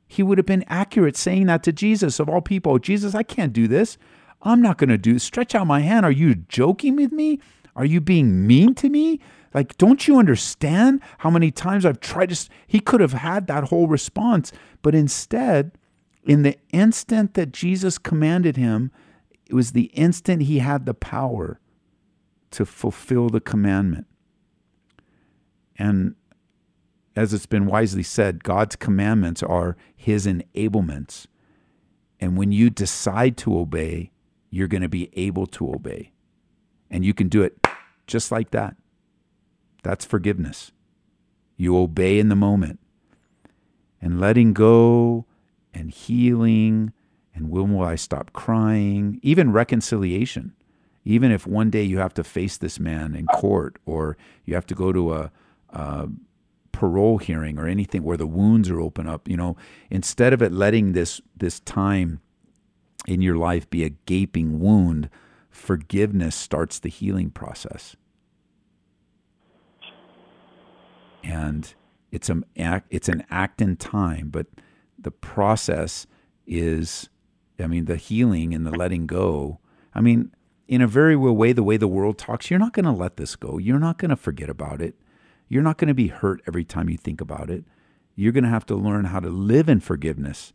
He would have been accurate saying that to Jesus of all people. Jesus, I can't do this. I'm not going to do. Stretch out my hand. Are you joking with me? Are you being mean to me? Like, don't you understand how many times I've tried to? He could have had that whole response, but instead, in the instant that Jesus commanded him, it was the instant he had the power to fulfill the commandment. And as it's been wisely said, God's commandments are his enablements. And when you decide to obey, you're going to be able to obey. And you can do it just like that. That's forgiveness. You obey in the moment. And letting go and healing and when will I stop crying? Even reconciliation. Even if one day you have to face this man in court or you have to go to a, a parole hearing or anything where the wounds are open up, you know, instead of it letting this this time in your life be a gaping wound, forgiveness starts the healing process. And it's an act, it's an act in time, but the process is, I mean, the healing and the letting go. I mean, in a very real way, the way the world talks, you're not going to let this go. You're not going to forget about it. You're not going to be hurt every time you think about it. You're going to have to learn how to live in forgiveness.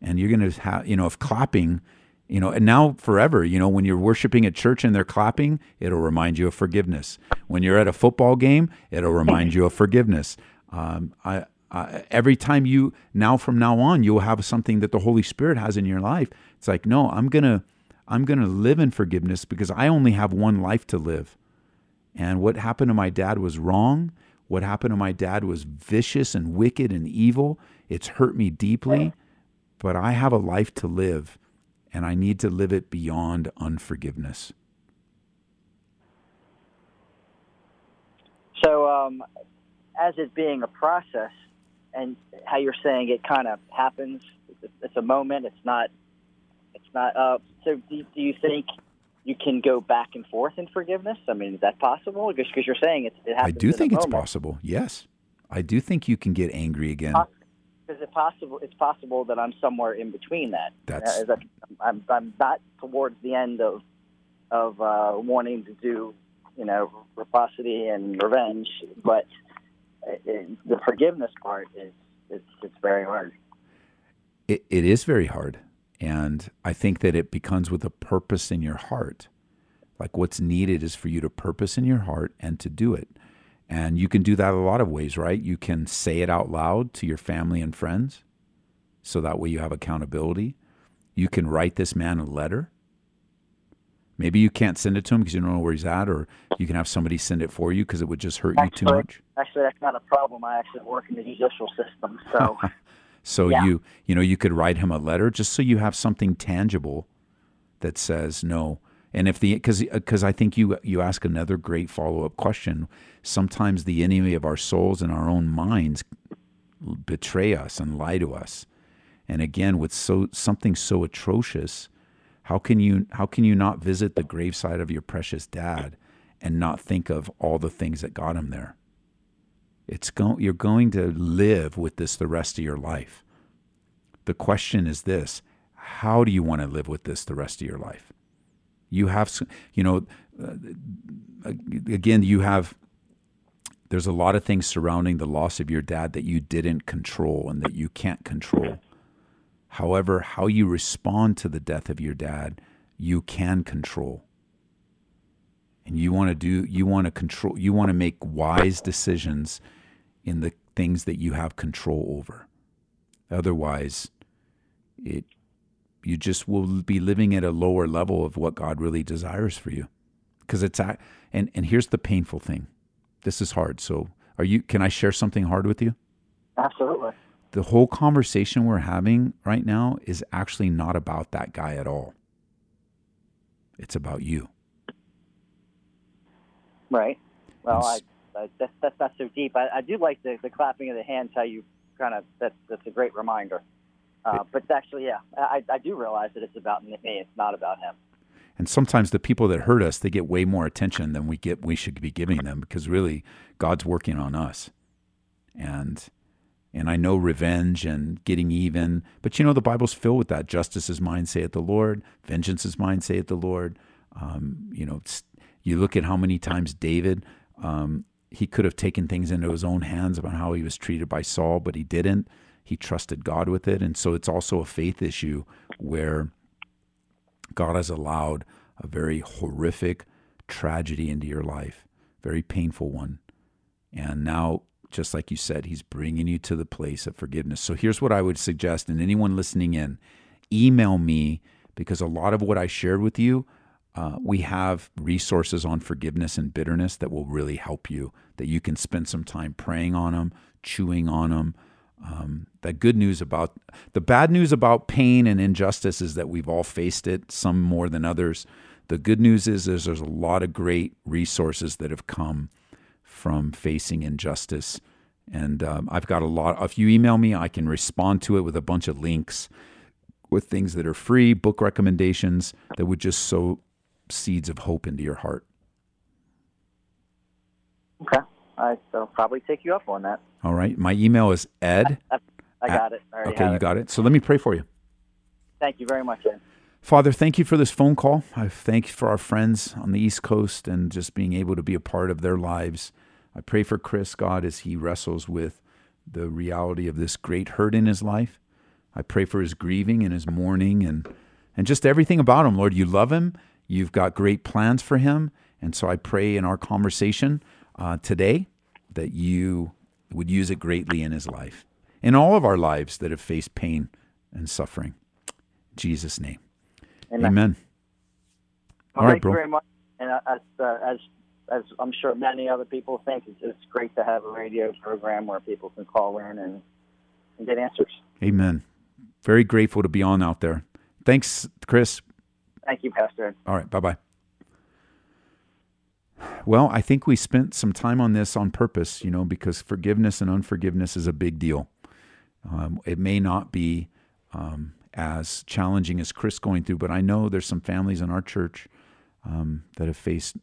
And you're going to have, you know, if clapping you know, and now forever, you know, when you're worshiping at church and they're clapping, it'll remind you of forgiveness. When you're at a football game, it'll remind you of forgiveness. Um, I, I, every time you now from now on, you'll have something that the Holy Spirit has in your life. It's like, no, I'm gonna, I'm gonna live in forgiveness because I only have one life to live. And what happened to my dad was wrong. What happened to my dad was vicious and wicked and evil. It's hurt me deeply, but I have a life to live and I need to live it beyond unforgiveness. So, um, as it being a process, and how you're saying it kind of happens, it's a moment. It's not. It's not. Uh, so, do, do you think you can go back and forth in forgiveness? I mean, is that possible? Because you're saying it, it happens. I do think it's moment. possible. Yes, I do think you can get angry again. Is it possible? It's possible that I'm somewhere in between that. That's- Uh, that I'm, I'm not towards the end of of uh, wanting to do, you know, reciprocity and revenge, but uh, it, the forgiveness part is it's, it's very hard. It, it is very hard. And I think that it becomes with a purpose in your heart. Like what's needed is for you to purpose in your heart and to do it. And you can do that a lot of ways, right? You can say it out loud to your family and friends. So that way you have accountability. You can write this man a letter. Maybe you can't send it to him because you don't know where he's at, or you can have somebody send it for you because it would just hurt you too much. Actually, that's not a problem. I actually work in the judicial system, so So Yeah. you you know you could write him a letter just so you have something tangible that says no. And if the because because I think you you ask another great follow up question. Sometimes the enemy of our souls and our own minds betray us and lie to us. And again, with so something so atrocious, how can you how can you not visit the graveside of your precious dad and not think of all the things that got him there? It's go- you're going to live with this the rest of your life. The question is this: How do you want to live with this the rest of your life? You have, you know, uh, again, you have. There's a lot of things surrounding the loss of your dad that you didn't control and that you can't control. However, how you respond to the death of your dad, you can control. And you want to do, you want to control, you want to make wise decisions in the things that you have control over. Otherwise, it you just will be living at a lower level of what God really desires for you. Because it's and and here's the painful thing. This is hard. So, are you can I share something hard with you? absolutely. The whole conversation we're having right now is actually not about that guy at all. It's about you. Right. Well. I that's that's not so deep. I, I do like the, the clapping of the hands. How you kind of that's that's a great reminder. Uh, but actually, yeah, I, I do realize that it's about me. It's not about him. And sometimes the people that hurt us, they get way more attention than we get we should be giving them because really God's working on us. And and I know revenge and getting even, but you know the Bible's filled with that. Justice is mine, saith the Lord. Vengeance is mine, saith the Lord. Um, you know, you look at how many times David, um, he could have taken things into his own hands about how he was treated by Saul, but he didn't. He trusted God with it, and so it's also a faith issue where God has allowed a very horrific tragedy into your life, very painful one. And now, just like you said, He's bringing you to the place of forgiveness. So here's what I would suggest, and anyone listening in, email me because a lot of what I shared with you, uh, we have resources on forgiveness and bitterness that will really help you, that you can spend some time praying on them, chewing on them. Um, the good news about the bad news about pain and injustice is that we've all faced it, some more than others. The good news is, is there's a lot of great resources that have come from facing injustice. And um, I've got a lot. If you email me, I can respond to it with a bunch of links with things that are free, book recommendations that would just sow seeds of hope into your heart. Okay. I will probably take you up on that. All right. My email is ed. I, I got it. I Okay, you it. got it. So let me pray for you. Thank you very much. Ed. Father, thank you for this phone call. I thank you for our friends on the East Coast and just being able to be a part of their lives. I pray for Chris, God, as he wrestles with the reality of this great hurt in his life. I pray for his grieving and his mourning and, and just everything about him. Lord, you love him. You've got great plans for him. And so I pray in our conversation uh, today that you would use it greatly in his life, in all of our lives that have faced pain and suffering. In Jesus' name. Amen. Amen. Well, All right, thank bro. you very much. And uh, as uh, as as I'm sure many other people think, it's, it's great to have a radio program where people can call in and, and get answers. Amen. Very grateful to be on out there. Thanks, Chris. Thank you, Pastor. All right. Bye bye. Well, I think we spent some time on this on purpose, you know, because forgiveness and unforgiveness is a big deal. Um, it may not be um, as challenging as Chris going through, but I know there's some families in our church um, that have faced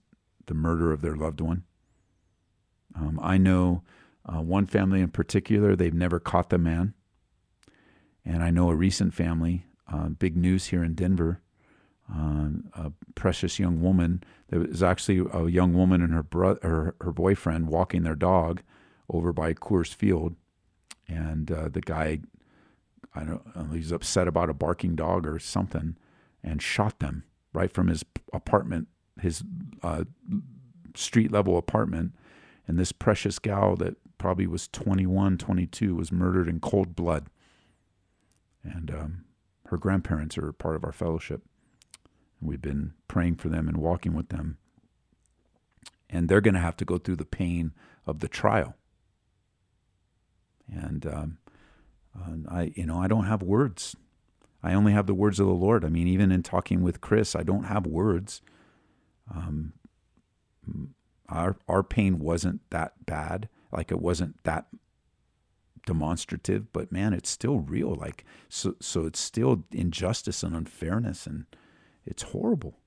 the murder of their loved one. Um, I know Uh, one family in particular, they've never caught the man. And I know a recent family, uh, big news here in Denver, uh, a precious young woman. There was actually a young woman and her, bro- her, her boyfriend walking their dog over by Coors Field. And uh, the guy, I don't know, he's upset about a barking dog or something and shot them right from his apartment, his uh, street level apartment. And this precious gal that probably was 21, 22 was murdered in cold blood. And um, her grandparents are part of our fellowship. We've been praying for them and walking with them. And they're going to have to go through the pain of the trial. And um, I, you know, I don't have words. I only have the words of the Lord. I mean, even in talking with Chris, I don't have words. Um, our our pain wasn't that bad, like it wasn't that demonstrative, but man, it's still real. Like so, so it's still injustice and unfairness, and it's horrible.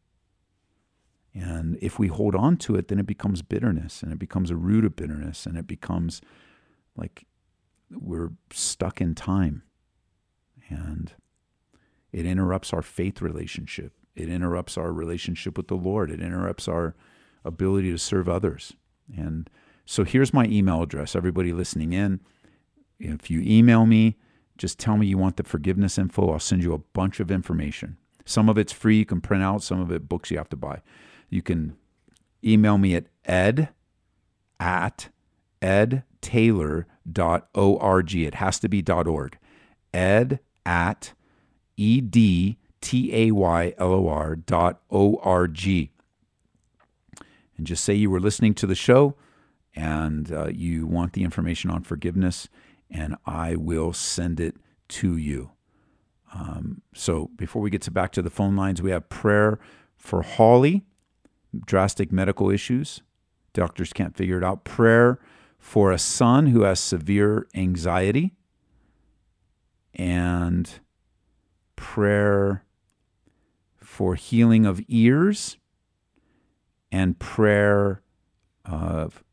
And if we hold on to it, then it becomes bitterness, and it becomes a root of bitterness, and it becomes like we're stuck in time, and it interrupts our faith relationship. It interrupts our relationship with the Lord. It interrupts our ability to serve others. And so here's my email address. Everybody listening in, if you email me, just tell me you want the forgiveness info. I'll send you a bunch of information. Some of it's free, you can print out, some of it books you have to buy. You can email me at ed at edtaylor.org. It has to be .org. Ed at E-D-T-A-Y-L-O-R dot O-R-G. And just say you were listening to the show and uh, you want the information on forgiveness, and I will send it to you. Um, so before we get to back to the phone lines, we have prayer for Holly, drastic medical issues. Doctors can't figure it out. Prayer for a son who has severe anxiety. And prayer for healing of ears and prayer of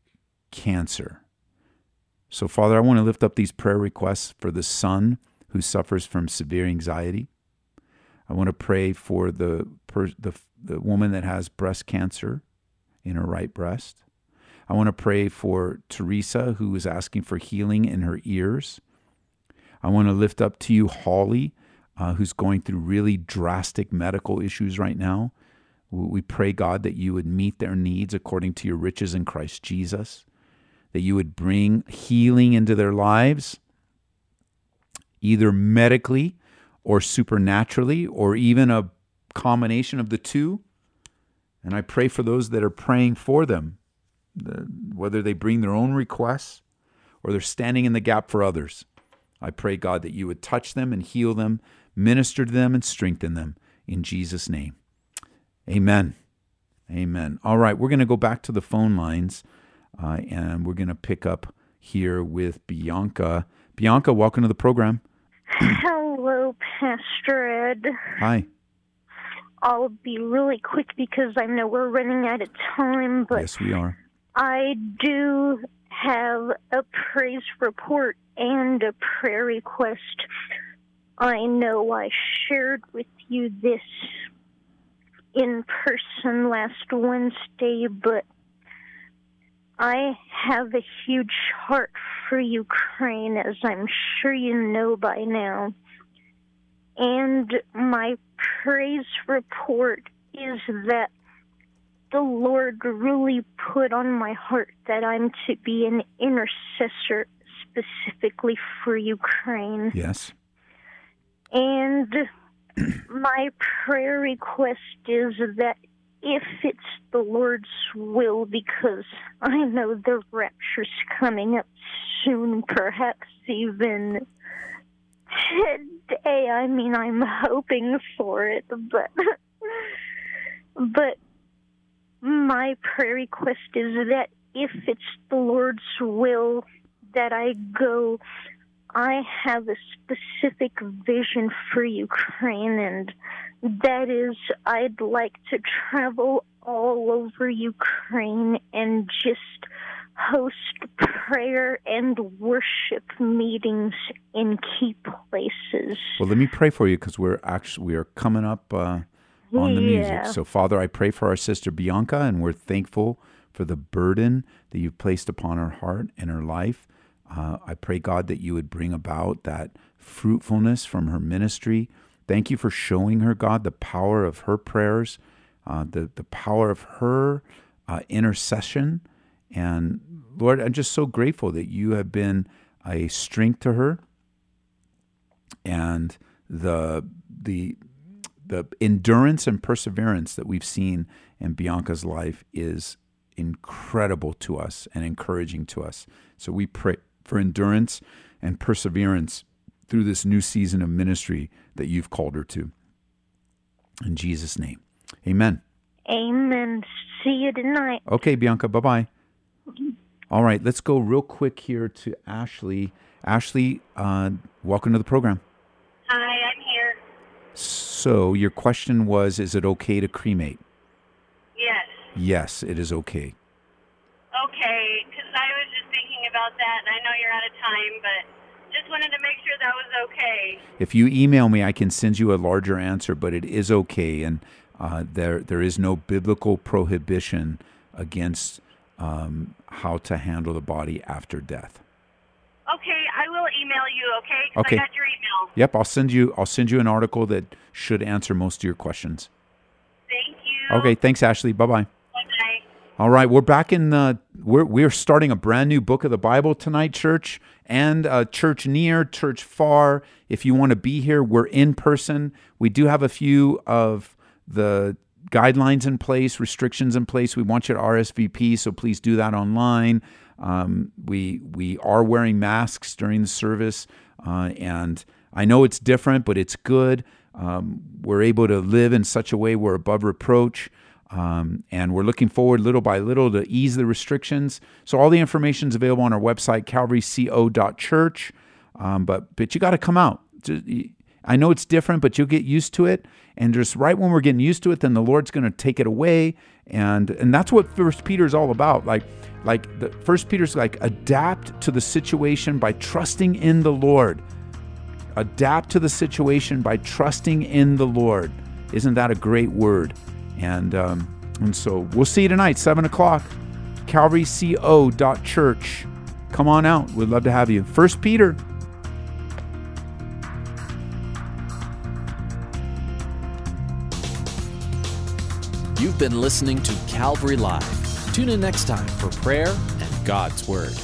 cancer. So, Father, I want to lift up these prayer requests for the son who suffers from severe anxiety. I want to pray for the, the, the woman that has breast cancer in her right breast. I want to pray for Teresa, who is asking for healing in her ears. I want to lift up to you Holly, uh, who's going through really drastic medical issues right now. We pray, God, that you would meet their needs according to your riches in Christ Jesus, that you would bring healing into their lives, either medically or supernaturally, or even a combination of the two. And I pray for those that are praying for them, whether they bring their own requests or they're standing in the gap for others. I pray, God, that you would touch them and heal them, minister to them and strengthen them in Jesus' name. Amen. Amen. All right, we're going to go back to the phone lines uh, and we're going to pick up here with Bianca. Bianca, welcome to the program. Hello, Pastor Ed. Hi. I'll be really quick because I know we're running out of time, but yes, we are. I do have a praise report and a prayer request. I know I shared with you this in person last Wednesday, but I have a huge heart for Ukraine, as I'm sure you know by now. And my praise report is that the Lord really put on my heart that I'm to be an intercessor specifically for Ukraine. Yes. And my prayer request is that if it's the Lord's will, because I know the rapture's coming up soon, perhaps even today. I mean, I'm hoping for it, but but my prayer request is that if it's the Lord's will that I go I have a specific vision for Ukraine, and that is I'd like to travel all over Ukraine and just host prayer and worship meetings in key places. Well, let me pray for you because we're actually we are coming up uh, on the music. So, Father, I pray for our sister Bianca, and we're thankful for the burden that you've placed upon her heart and her life. Uh, I pray, God, that you would bring about that fruitfulness from her ministry. Thank you for showing her, God, the power of her prayers, uh, the the power of her uh, intercession. And Lord, I'm just so grateful that you have been a strength to her and the the the endurance and perseverance that we've seen in Bianca's life is incredible to us and encouraging to us. So we pray for endurance and perseverance through this new season of ministry that you've called her to. In Jesus' name. Amen. Amen. See you tonight. Okay, Bianca, bye bye. All right, let's go real quick here to Ashley. Ashley, uh, welcome to the program. Hi, I'm here. So, your question was Is it okay to cremate? Yes. Yes, it is okay. Okay, because I was just thinking about that, and I know you're out of time, but just wanted to make sure that was okay. If you email me, I can send you a larger answer, but it is okay. And uh, there, there is no biblical prohibition against um, how to handle the body after death. Okay, I will email you. Okay, Okay. I got your email. Yep, I'll send you. I'll send you an article that should answer most of your questions. Thank you. Okay, thanks, Ashley. Bye bye. All right, we're back in the. We're we're starting a brand new book of the Bible tonight, church, and uh, church near, church far. If you want to be here, we're in person. We do have a few of the guidelines in place, restrictions in place. We want you to RSVP, so please do that online. Um, we we are wearing masks during the service, uh, and I know it's different, but it's good. Um, we're able to live in such a way we're above reproach. Um, and we're looking forward little by little to ease the restrictions. So all the information is available on our website, calvaryco.church. Um, but but you got to come out. I know it's different, but you'll get used to it. And just right when we're getting used to it, then the Lord's going to take it away. And and that's what First Peter is all about. Like like the First Peter's like adapt to the situation by trusting in the Lord. Adapt to the situation by trusting in the Lord. Isn't that a great word? And um, and so we'll see you tonight, seven o'clock, CalvaryCO.church. Come on out. We'd love to have you. First Peter. You've been listening to Calvary Live. Tune in next time for prayer and God's Word.